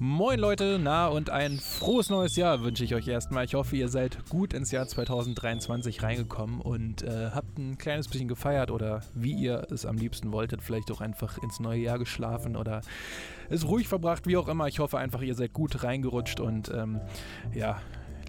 Moin Leute, na und ein frohes neues Jahr wünsche ich euch erstmal. Ich hoffe, ihr seid gut ins Jahr 2023 reingekommen und äh, habt ein kleines bisschen gefeiert oder wie ihr es am liebsten wolltet, vielleicht auch einfach ins neue Jahr geschlafen oder es ruhig verbracht, wie auch immer. Ich hoffe einfach, ihr seid gut reingerutscht und ähm, ja,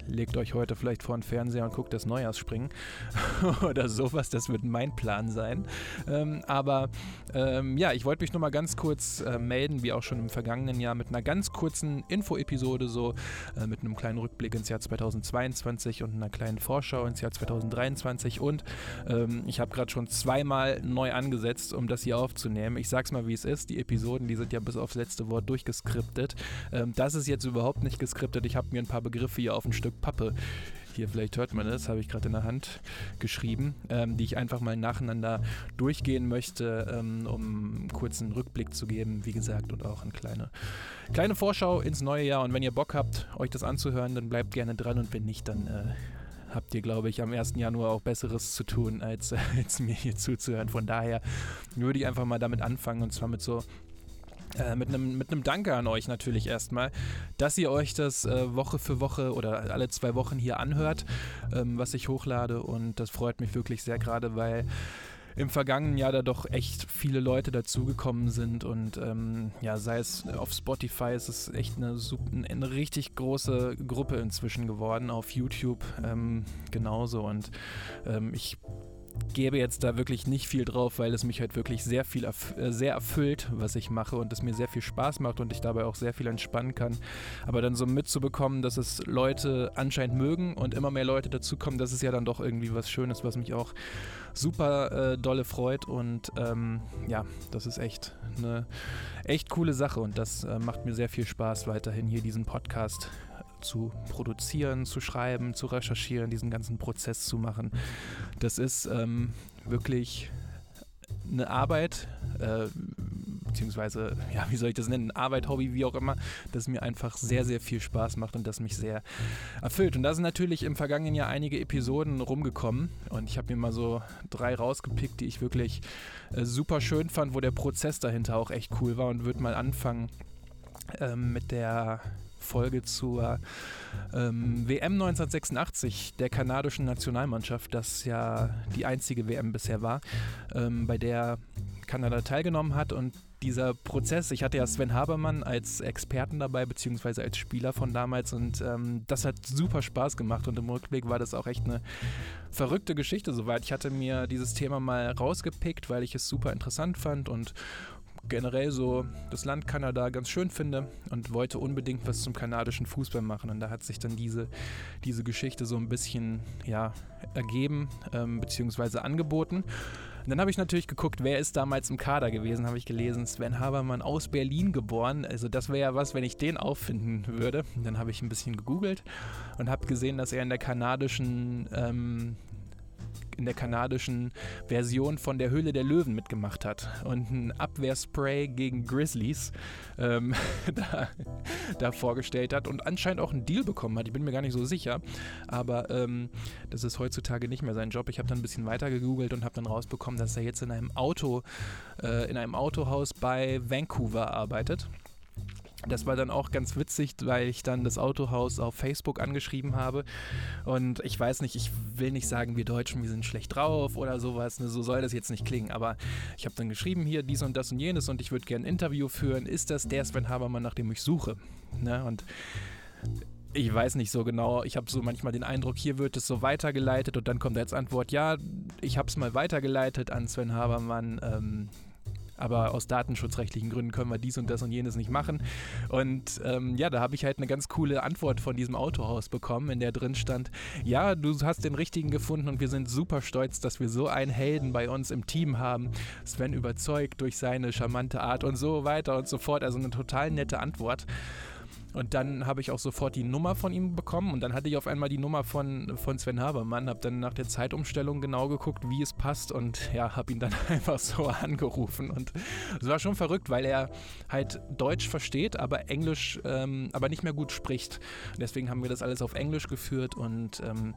legt euch heute vielleicht vor den Fernseher und guckt das Neujahrsspringen oder sowas. Das wird mein Plan sein. Ähm, aber ähm, ja, ich wollte mich nur mal ganz kurz äh, melden, wie auch schon im vergangenen Jahr, mit einer ganz kurzen Info-Episode, so äh, mit einem kleinen Rückblick ins Jahr 2022 und einer kleinen Vorschau ins Jahr 2023. Und ähm, ich habe gerade schon zweimal neu angesetzt, um das hier aufzunehmen. Ich sag's mal, wie es ist. Die Episoden, die sind ja bis aufs letzte Wort durchgeskriptet. Ähm, das ist jetzt überhaupt nicht geskriptet. Ich habe mir ein paar Begriffe hier auf ein Stück Pappe hier, vielleicht hört man das, habe ich gerade in der Hand geschrieben, ähm, die ich einfach mal nacheinander durchgehen möchte, ähm, um einen kurzen Rückblick zu geben, wie gesagt, und auch eine kleine, kleine Vorschau ins neue Jahr. Und wenn ihr Bock habt, euch das anzuhören, dann bleibt gerne dran und wenn nicht, dann äh, habt ihr, glaube ich, am 1. Januar auch Besseres zu tun, als, als mir hier zuzuhören. Von daher würde ich einfach mal damit anfangen und zwar mit so äh, mit einem mit Danke an euch natürlich erstmal, dass ihr euch das äh, Woche für Woche oder alle zwei Wochen hier anhört, ähm, was ich hochlade. Und das freut mich wirklich sehr gerade, weil im vergangenen Jahr da doch echt viele Leute dazugekommen sind und ähm, ja, sei es auf Spotify, ist es echt eine, eine richtig große Gruppe inzwischen geworden, auf YouTube ähm, genauso und ähm, ich gebe jetzt da wirklich nicht viel drauf, weil es mich halt wirklich sehr viel erf äh, sehr erfüllt, was ich mache und es mir sehr viel Spaß macht und ich dabei auch sehr viel entspannen kann. Aber dann so mitzubekommen, dass es Leute anscheinend mögen und immer mehr Leute dazukommen, das ist ja dann doch irgendwie was Schönes, was mich auch super äh, dolle freut und ähm, ja, das ist echt eine echt coole Sache und das äh, macht mir sehr viel Spaß, weiterhin hier diesen Podcast zu produzieren, zu schreiben, zu recherchieren, diesen ganzen Prozess zu machen. Das ist ähm, wirklich eine Arbeit, äh, beziehungsweise, ja, wie soll ich das nennen, Arbeit, Hobby, wie auch immer, das mir einfach sehr, sehr viel Spaß macht und das mich sehr erfüllt. Und da sind natürlich im vergangenen Jahr einige Episoden rumgekommen und ich habe mir mal so drei rausgepickt, die ich wirklich äh, super schön fand, wo der Prozess dahinter auch echt cool war und würde mal anfangen ähm, mit der Folge zur ähm, WM 1986 der kanadischen Nationalmannschaft, das ja die einzige WM bisher war, ähm, bei der Kanada teilgenommen hat. Und dieser Prozess, ich hatte ja Sven Habermann als Experten dabei, beziehungsweise als Spieler von damals. Und ähm, das hat super Spaß gemacht. Und im Rückblick war das auch echt eine verrückte Geschichte soweit. Ich hatte mir dieses Thema mal rausgepickt, weil ich es super interessant fand. Und generell so das Land Kanada ganz schön finde und wollte unbedingt was zum kanadischen Fußball machen. Und da hat sich dann diese, diese Geschichte so ein bisschen ja, ergeben ähm, bzw. angeboten. Und dann habe ich natürlich geguckt, wer ist damals im Kader gewesen, habe ich gelesen, Sven Habermann aus Berlin geboren. Also das wäre ja was, wenn ich den auffinden würde. Und dann habe ich ein bisschen gegoogelt und habe gesehen, dass er in der kanadischen ähm, in der kanadischen Version von der Höhle der Löwen mitgemacht hat und ein Abwehrspray gegen Grizzlies ähm, da, da, vorgestellt hat und anscheinend auch einen Deal bekommen hat. Ich bin mir gar nicht so sicher, aber ähm, das ist heutzutage nicht mehr sein Job. Ich habe dann ein bisschen weiter gegoogelt und habe dann rausbekommen, dass er jetzt in einem Auto, äh, in einem Autohaus bei Vancouver arbeitet. Das war dann auch ganz witzig, weil ich dann das Autohaus auf Facebook angeschrieben habe. Und ich weiß nicht, ich will nicht sagen, wir Deutschen, wir sind schlecht drauf oder sowas. Ne? So soll das jetzt nicht klingen. Aber ich habe dann geschrieben, hier dies und das und jenes und ich würde gerne ein Interview führen. Ist das der Sven Habermann, nach dem ich suche? Ne? Und ich weiß nicht so genau. Ich habe so manchmal den Eindruck, hier wird es so weitergeleitet und dann kommt als Antwort, ja, ich habe es mal weitergeleitet an Sven Habermann. Ähm, aber aus datenschutzrechtlichen Gründen können wir dies und das und jenes nicht machen. Und ähm, ja, da habe ich halt eine ganz coole Antwort von diesem Autohaus bekommen, in der drin stand, ja, du hast den richtigen gefunden und wir sind super stolz, dass wir so einen Helden bei uns im Team haben. Sven überzeugt durch seine charmante Art und so weiter und so fort. Also eine total nette Antwort. Und dann habe ich auch sofort die Nummer von ihm bekommen und dann hatte ich auf einmal die Nummer von, von Sven Habermann, habe dann nach der Zeitumstellung genau geguckt, wie es passt und ja, habe ihn dann einfach so angerufen und es war schon verrückt, weil er halt Deutsch versteht, aber Englisch, ähm, aber nicht mehr gut spricht. Und deswegen haben wir das alles auf Englisch geführt und ähm,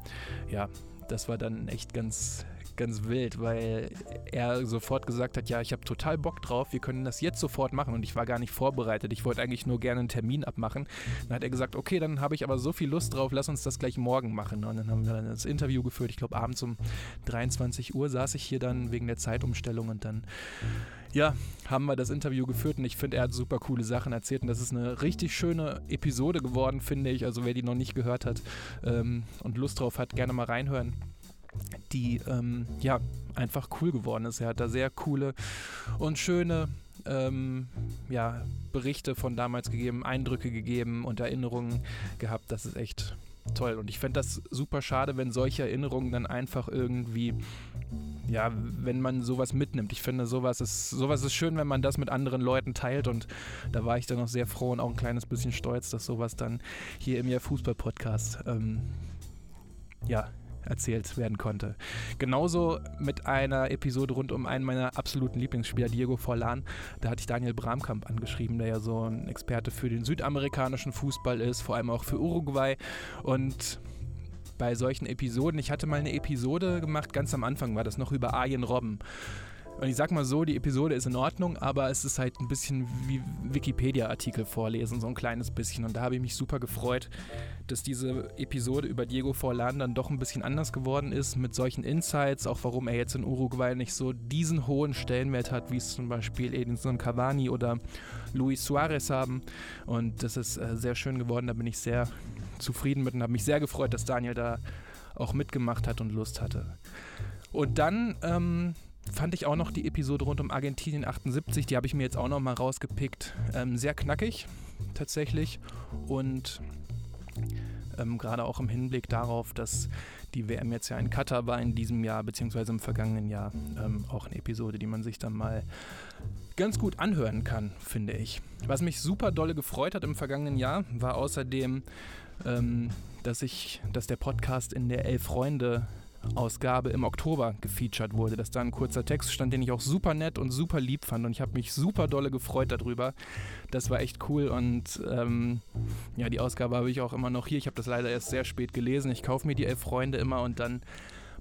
ja, das war dann echt ganz, ganz wild, weil er sofort gesagt hat, ja, ich habe total Bock drauf, wir können das jetzt sofort machen und ich war gar nicht vorbereitet. Ich wollte eigentlich nur gerne einen Termin abmachen. Dann hat er gesagt, okay, dann habe ich aber so viel Lust drauf, lass uns das gleich morgen machen. Und dann haben wir das Interview geführt. Ich glaube, abends um 23 Uhr saß ich hier dann wegen der Zeitumstellung und dann ja, haben wir das Interview geführt und ich finde, er hat super coole Sachen erzählt und das ist eine richtig schöne Episode geworden, finde ich. Also wer die noch nicht gehört hat ähm, und Lust drauf hat, gerne mal reinhören. Die ähm, ja einfach cool geworden ist. Er hat da sehr coole und schöne ähm, ja, Berichte von damals gegeben, Eindrücke gegeben und Erinnerungen gehabt. Das ist echt toll. Und ich fände das super schade, wenn solche Erinnerungen dann einfach irgendwie, ja, wenn man sowas mitnimmt. Ich finde, sowas ist, sowas ist schön, wenn man das mit anderen Leuten teilt. Und da war ich dann auch sehr froh und auch ein kleines bisschen stolz, dass sowas dann hier im Jahr Fußball-Podcast ähm, ja, erzählt werden konnte. Genauso mit einer Episode rund um einen meiner absoluten Lieblingsspieler, Diego Forlan. Da hatte ich Daniel Bramkamp angeschrieben, der ja so ein Experte für den südamerikanischen Fußball ist, vor allem auch für Uruguay. Und bei solchen Episoden, ich hatte mal eine Episode gemacht, ganz am Anfang war das noch über Arjen Robben. Und ich sag mal so, die Episode ist in Ordnung, aber es ist halt ein bisschen wie Wikipedia-Artikel vorlesen, so ein kleines bisschen. Und da habe ich mich super gefreut, dass diese Episode über Diego Forlan dann doch ein bisschen anders geworden ist, mit solchen Insights, auch warum er jetzt in Uruguay nicht so diesen hohen Stellenwert hat, wie es zum Beispiel Edinson Cavani oder Luis Suarez haben. Und das ist äh, sehr schön geworden, da bin ich sehr zufrieden mit und habe mich sehr gefreut, dass Daniel da auch mitgemacht hat und Lust hatte. Und dann ähm, fand ich auch noch die Episode rund um Argentinien 78, die habe ich mir jetzt auch noch mal rausgepickt. Ähm, sehr knackig tatsächlich und ähm, gerade auch im Hinblick darauf, dass die WM jetzt ja in Katar war in diesem Jahr, beziehungsweise im vergangenen Jahr, ähm, auch eine Episode, die man sich dann mal ganz gut anhören kann, finde ich. Was mich super dolle gefreut hat im vergangenen Jahr, war außerdem, ähm, dass ich, dass der Podcast in der Elf Freunde Ausgabe im Oktober gefeatured wurde, dass da ein kurzer Text stand, den ich auch super nett und super lieb fand und ich habe mich super dolle gefreut darüber. Das war echt cool und ähm, ja, die Ausgabe habe ich auch immer noch hier. Ich habe das leider erst sehr spät gelesen. Ich kaufe mir die elf Freunde immer und dann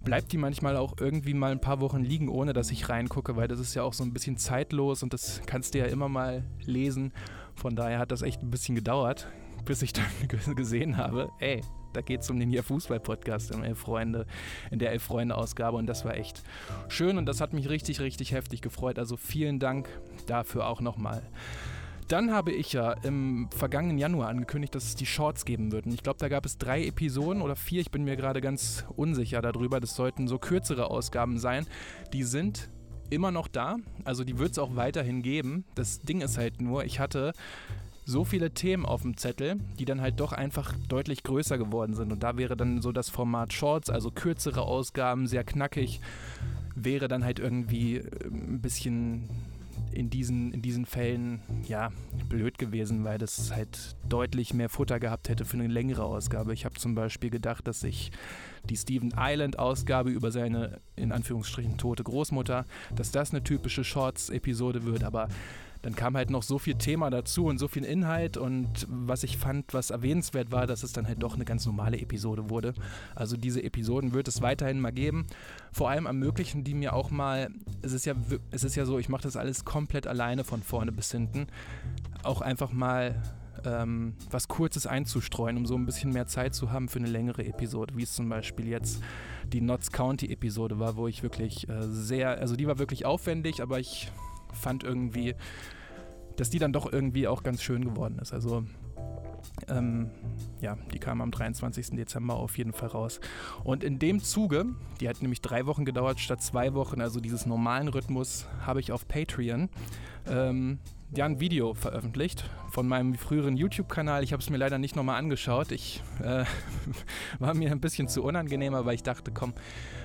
bleibt die manchmal auch irgendwie mal ein paar Wochen liegen, ohne dass ich reingucke, weil das ist ja auch so ein bisschen zeitlos und das kannst du ja immer mal lesen. Von daher hat das echt ein bisschen gedauert, bis ich dann gesehen habe, ey, da geht es um den hier Fußball-Podcast im Elf Freunde, in der Elf Freunde-Ausgabe und das war echt schön und das hat mich richtig, richtig heftig gefreut. Also vielen Dank dafür auch nochmal. Dann habe ich ja im vergangenen Januar angekündigt, dass es die Shorts geben würden. Ich glaube, da gab es drei Episoden oder vier. Ich bin mir gerade ganz unsicher darüber. Das sollten so kürzere Ausgaben sein. Die sind immer noch da. Also die wird es auch weiterhin geben. Das Ding ist halt nur, ich hatte so viele Themen auf dem Zettel, die dann halt doch einfach deutlich größer geworden sind. Und da wäre dann so das Format Shorts, also kürzere Ausgaben, sehr knackig, wäre dann halt irgendwie äh, ein bisschen in diesen, in diesen Fällen ja blöd gewesen, weil das halt deutlich mehr Futter gehabt hätte für eine längere Ausgabe. Ich habe zum Beispiel gedacht, dass ich die Steven Island Ausgabe über seine in Anführungsstrichen tote Großmutter, dass das eine typische Shorts-Episode wird, aber dann kam halt noch so viel Thema dazu und so viel Inhalt und was ich fand, was erwähnenswert war, dass es dann halt doch eine ganz normale Episode wurde. Also diese Episoden wird es weiterhin mal geben. Vor allem ermöglichen die mir auch mal, es ist ja, es ist ja so, ich mache das alles komplett alleine von vorne bis hinten, auch einfach mal ähm, was Kurzes einzustreuen, um so ein bisschen mehr Zeit zu haben für eine längere Episode, wie es zum Beispiel jetzt die Notts County Episode war, wo ich wirklich äh, sehr, also die war wirklich aufwendig, aber ich fand irgendwie, dass die dann doch irgendwie auch ganz schön geworden ist. Also ähm, ja, die kam am 23. Dezember auf jeden Fall raus. Und in dem Zuge, die hat nämlich drei Wochen gedauert statt zwei Wochen, also dieses normalen Rhythmus, habe ich auf Patreon ähm, ja ein Video veröffentlicht von meinem früheren YouTube-Kanal. Ich habe es mir leider nicht nochmal angeschaut. Ich äh, war mir ein bisschen zu unangenehm, aber ich dachte, komm,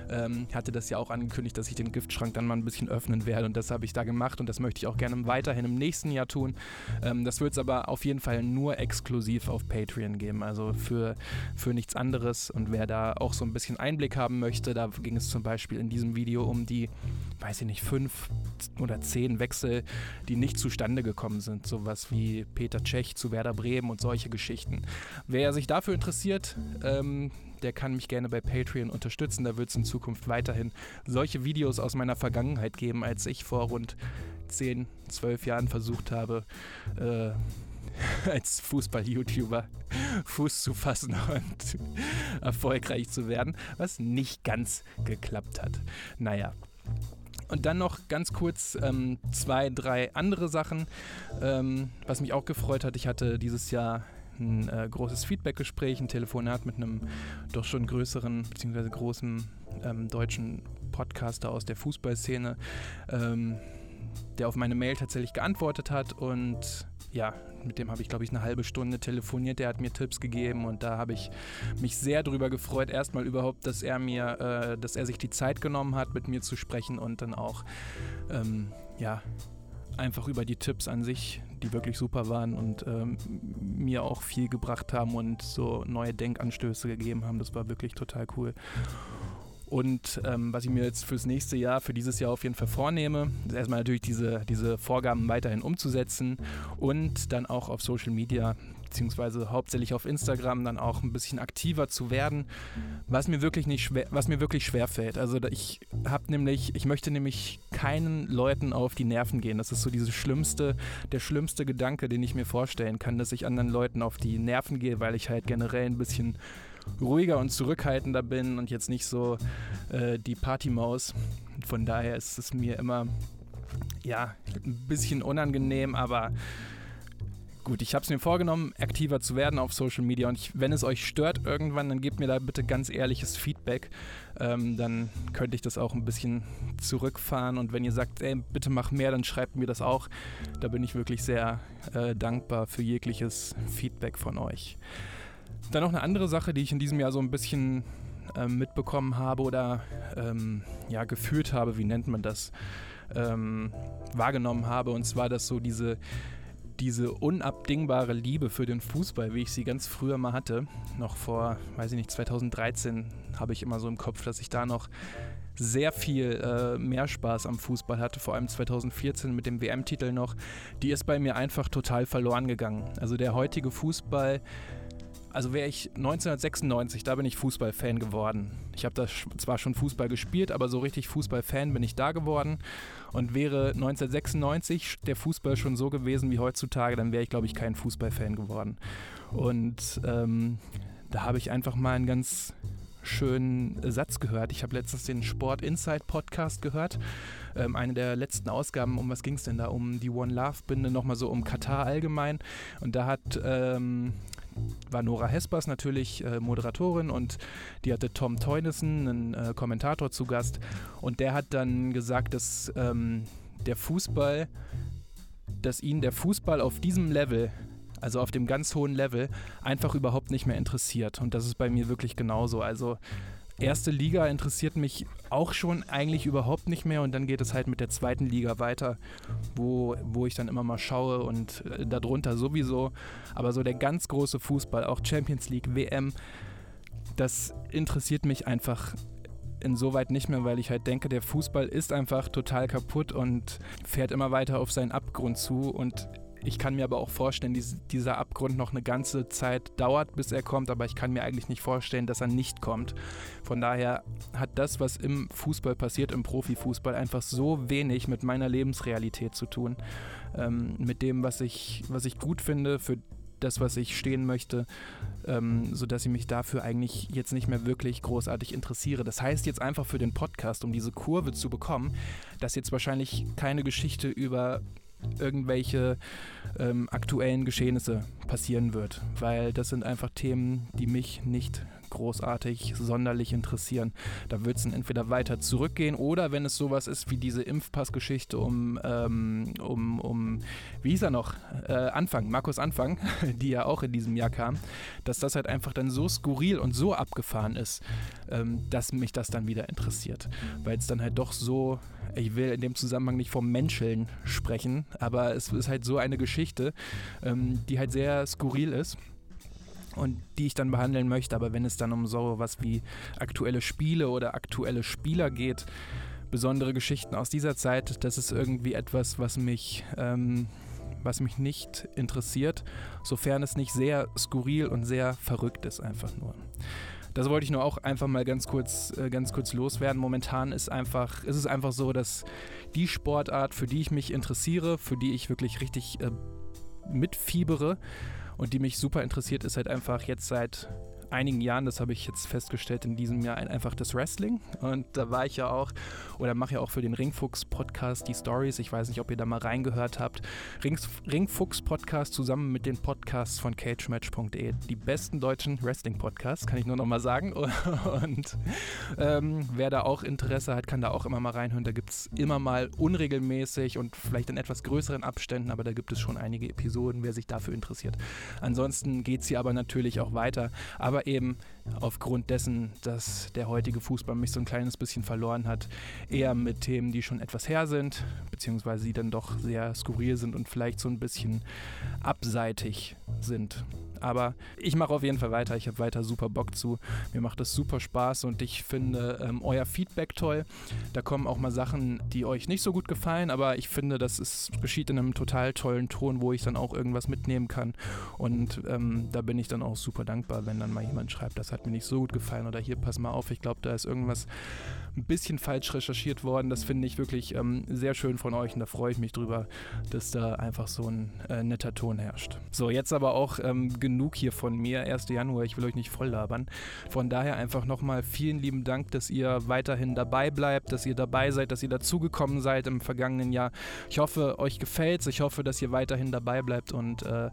ähm, hatte das ja auch angekündigt, dass ich den Giftschrank dann mal ein bisschen öffnen werde und das habe ich da gemacht und das möchte ich auch gerne weiterhin im nächsten Jahr tun. Ähm, das wird es aber auf jeden Fall nur exklusiv auf Patreon geben, also für, für nichts anderes und wer da auch so ein bisschen Einblick haben möchte, da ging es zum Beispiel in diesem Video um die, weiß ich nicht, fünf oder zehn Wechsel, die nicht zustande gekommen sind. Sowas wie Peter Tschech zu Werder Bremen und solche Geschichten. Wer sich dafür interessiert, ähm, der kann mich gerne bei Patreon unterstützen. Da wird es in Zukunft weiterhin solche Videos aus meiner Vergangenheit geben, als ich vor rund 10, 12 Jahren versucht habe, äh, als Fußball-YouTuber Fuß zu fassen und erfolgreich zu werden, was nicht ganz geklappt hat. Naja. Und dann noch ganz kurz ähm, zwei, drei andere Sachen, ähm, was mich auch gefreut hat. Ich hatte dieses Jahr ein äh, großes Feedback-Gespräch, ein Telefonat mit einem doch schon größeren bzw. großen ähm, deutschen Podcaster aus der Fußballszene, ähm, der auf meine Mail tatsächlich geantwortet hat und ja, mit dem habe ich, glaube ich, eine halbe Stunde telefoniert. Der hat mir Tipps gegeben und da habe ich mich sehr darüber gefreut, erstmal überhaupt, dass er mir, äh, dass er sich die Zeit genommen hat, mit mir zu sprechen und dann auch, ähm, ja, einfach über die Tipps an sich, die wirklich super waren und ähm, mir auch viel gebracht haben und so neue Denkanstöße gegeben haben. Das war wirklich total cool. Und ähm, was ich mir jetzt fürs nächste Jahr, für dieses Jahr auf jeden Fall vornehme, ist erstmal natürlich diese, diese Vorgaben weiterhin umzusetzen und dann auch auf Social Media beziehungsweise hauptsächlich auf Instagram dann auch ein bisschen aktiver zu werden, was mir wirklich nicht schwer, was mir wirklich schwer fällt. Also ich habe nämlich, ich möchte nämlich keinen Leuten auf die Nerven gehen. Das ist so diese schlimmste, der schlimmste Gedanke, den ich mir vorstellen kann, dass ich anderen Leuten auf die Nerven gehe, weil ich halt generell ein bisschen ruhiger und zurückhaltender bin und jetzt nicht so äh, die Partymaus. Von daher ist es mir immer ja ein bisschen unangenehm, aber gut, ich habe es mir vorgenommen, aktiver zu werden auf Social Media. Und ich, wenn es euch stört irgendwann, dann gebt mir da bitte ganz ehrliches Feedback. Ähm, dann könnte ich das auch ein bisschen zurückfahren. Und wenn ihr sagt, ey, bitte mach mehr, dann schreibt mir das auch. Da bin ich wirklich sehr äh, dankbar für jegliches Feedback von euch. Dann noch eine andere Sache, die ich in diesem Jahr so ein bisschen ähm, mitbekommen habe oder ähm, ja, gefühlt habe, wie nennt man das, ähm, wahrgenommen habe. Und zwar, dass so diese, diese unabdingbare Liebe für den Fußball, wie ich sie ganz früher mal hatte, noch vor, weiß ich nicht, 2013 habe ich immer so im Kopf, dass ich da noch sehr viel äh, mehr Spaß am Fußball hatte, vor allem 2014 mit dem WM-Titel noch, die ist bei mir einfach total verloren gegangen. Also der heutige Fußball also wäre ich 1996, da bin ich Fußballfan geworden. Ich habe da zwar schon Fußball gespielt, aber so richtig Fußballfan bin ich da geworden. Und wäre 1996 der Fußball schon so gewesen wie heutzutage, dann wäre ich, glaube ich, kein Fußballfan geworden. Und ähm, da habe ich einfach mal einen ganz schönen Satz gehört. Ich habe letztens den Sport Insight Podcast gehört. Ähm, eine der letzten Ausgaben, um was ging es denn da? Um die One Love Binde, nochmal so um Katar allgemein. Und da hat ähm, war Nora Hespers natürlich äh, Moderatorin und die hatte Tom Teunissen, einen äh, Kommentator, zu Gast. Und der hat dann gesagt, dass ähm, der Fußball, dass ihn der Fußball auf diesem Level, also auf dem ganz hohen Level, einfach überhaupt nicht mehr interessiert. Und das ist bei mir wirklich genauso. Also erste Liga interessiert mich auch schon eigentlich überhaupt nicht mehr und dann geht es halt mit der zweiten Liga weiter, wo, wo ich dann immer mal schaue und äh, darunter sowieso. Aber so der ganz große Fußball, auch Champions League, WM, das interessiert mich einfach insoweit nicht mehr, weil ich halt denke, der Fußball ist einfach total kaputt und fährt immer weiter auf seinen Abgrund zu und ich kann mir aber auch vorstellen, dass dieser Abgrund noch eine ganze Zeit dauert, bis er kommt, aber ich kann mir eigentlich nicht vorstellen, dass er nicht kommt. Von daher hat das, was im Fußball passiert, im Profifußball, einfach so wenig mit meiner Lebensrealität zu tun, ähm, mit dem, was ich, was ich gut finde, für das, was ich stehen möchte, ähm, sodass ich mich dafür eigentlich jetzt nicht mehr wirklich großartig interessiere. Das heißt jetzt einfach für den Podcast, um diese Kurve zu bekommen, dass jetzt wahrscheinlich keine Geschichte über irgendwelche ähm, aktuellen Geschehnisse passieren wird, weil das sind einfach Themen, die mich nicht großartig sonderlich interessieren. Da wird es dann entweder weiter zurückgehen oder wenn es sowas ist wie diese Impfpassgeschichte um, ähm, um, um, wie hieß er noch, äh, Anfang, Markus Anfang, die ja auch in diesem Jahr kam, dass das halt einfach dann so skurril und so abgefahren ist, ähm, dass mich das dann wieder interessiert. Weil es dann halt doch so, ich will in dem Zusammenhang nicht vom Menscheln sprechen, aber es ist halt so eine Geschichte, ähm, die halt sehr skurril ist und die ich dann behandeln möchte. Aber wenn es dann um so was wie aktuelle Spiele oder aktuelle Spieler geht, besondere Geschichten aus dieser Zeit, das ist irgendwie etwas, was mich ähm, was mich nicht interessiert, sofern es nicht sehr skurril und sehr verrückt ist, einfach nur. Das wollte ich nur auch einfach mal ganz kurz, äh, ganz kurz loswerden. Momentan ist einfach, ist es einfach so, dass die Sportart, für die ich mich interessiere, für die ich wirklich richtig äh, mitfiebere und die mich super interessiert, ist halt einfach jetzt seit einigen Jahren, das habe ich jetzt festgestellt in diesem Jahr, einfach das Wrestling. Und da war ich ja auch, oder mache ja auch für den Ringfuchs-Podcast die Stories. Ich weiß nicht, ob ihr da mal reingehört habt. Rings, Ringfuchs-Podcast zusammen mit den Podcasts von cagematch.de. Die besten deutschen Wrestling-Podcasts, kann ich nur noch mal sagen. Und ähm, wer da auch Interesse hat, kann da auch immer mal reinhören. Da gibt es immer mal unregelmäßig und vielleicht in etwas größeren Abständen, aber da gibt es schon einige Episoden, wer sich dafür interessiert. Ansonsten geht es hier aber natürlich auch weiter. Aber aber eben aufgrund dessen, dass der heutige Fußball mich so ein kleines bisschen verloren hat, eher mit Themen, die schon etwas her sind, beziehungsweise die dann doch sehr skurril sind und vielleicht so ein bisschen abseitig sind. Aber ich mache auf jeden Fall weiter. Ich habe weiter super Bock zu. Mir macht das super Spaß und ich finde ähm, euer Feedback toll. Da kommen auch mal Sachen, die euch nicht so gut gefallen, aber ich finde, das geschieht in einem total tollen Ton, wo ich dann auch irgendwas mitnehmen kann. Und ähm, da bin ich dann auch super dankbar, wenn dann mal jemand schreibt, das hat mir nicht so gut gefallen oder hier pass mal auf, ich glaube, da ist irgendwas ein bisschen falsch recherchiert worden. Das finde ich wirklich ähm, sehr schön von euch und da freue ich mich drüber, dass da einfach so ein äh, netter Ton herrscht. So, jetzt aber auch ähm, genug hier von mir. 1. Januar, ich will euch nicht voll labern. Von daher einfach nochmal vielen lieben Dank, dass ihr weiterhin dabei bleibt, dass ihr dabei seid, dass ihr dazugekommen seid im vergangenen Jahr. Ich hoffe, euch gefällt's. Ich hoffe, dass ihr weiterhin dabei bleibt und äh,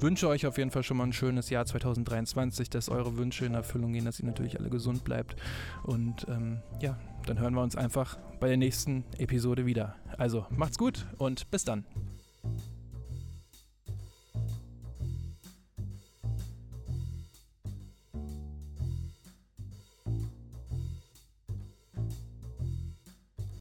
wünsche euch auf jeden Fall schon mal ein schönes Jahr 2023, dass eure Wünsche in Erfüllung gehen, dass ihr natürlich alle gesund bleibt. Und ähm, ja, dann hören wir uns einfach bei der nächsten Episode wieder. Also macht's gut und bis dann.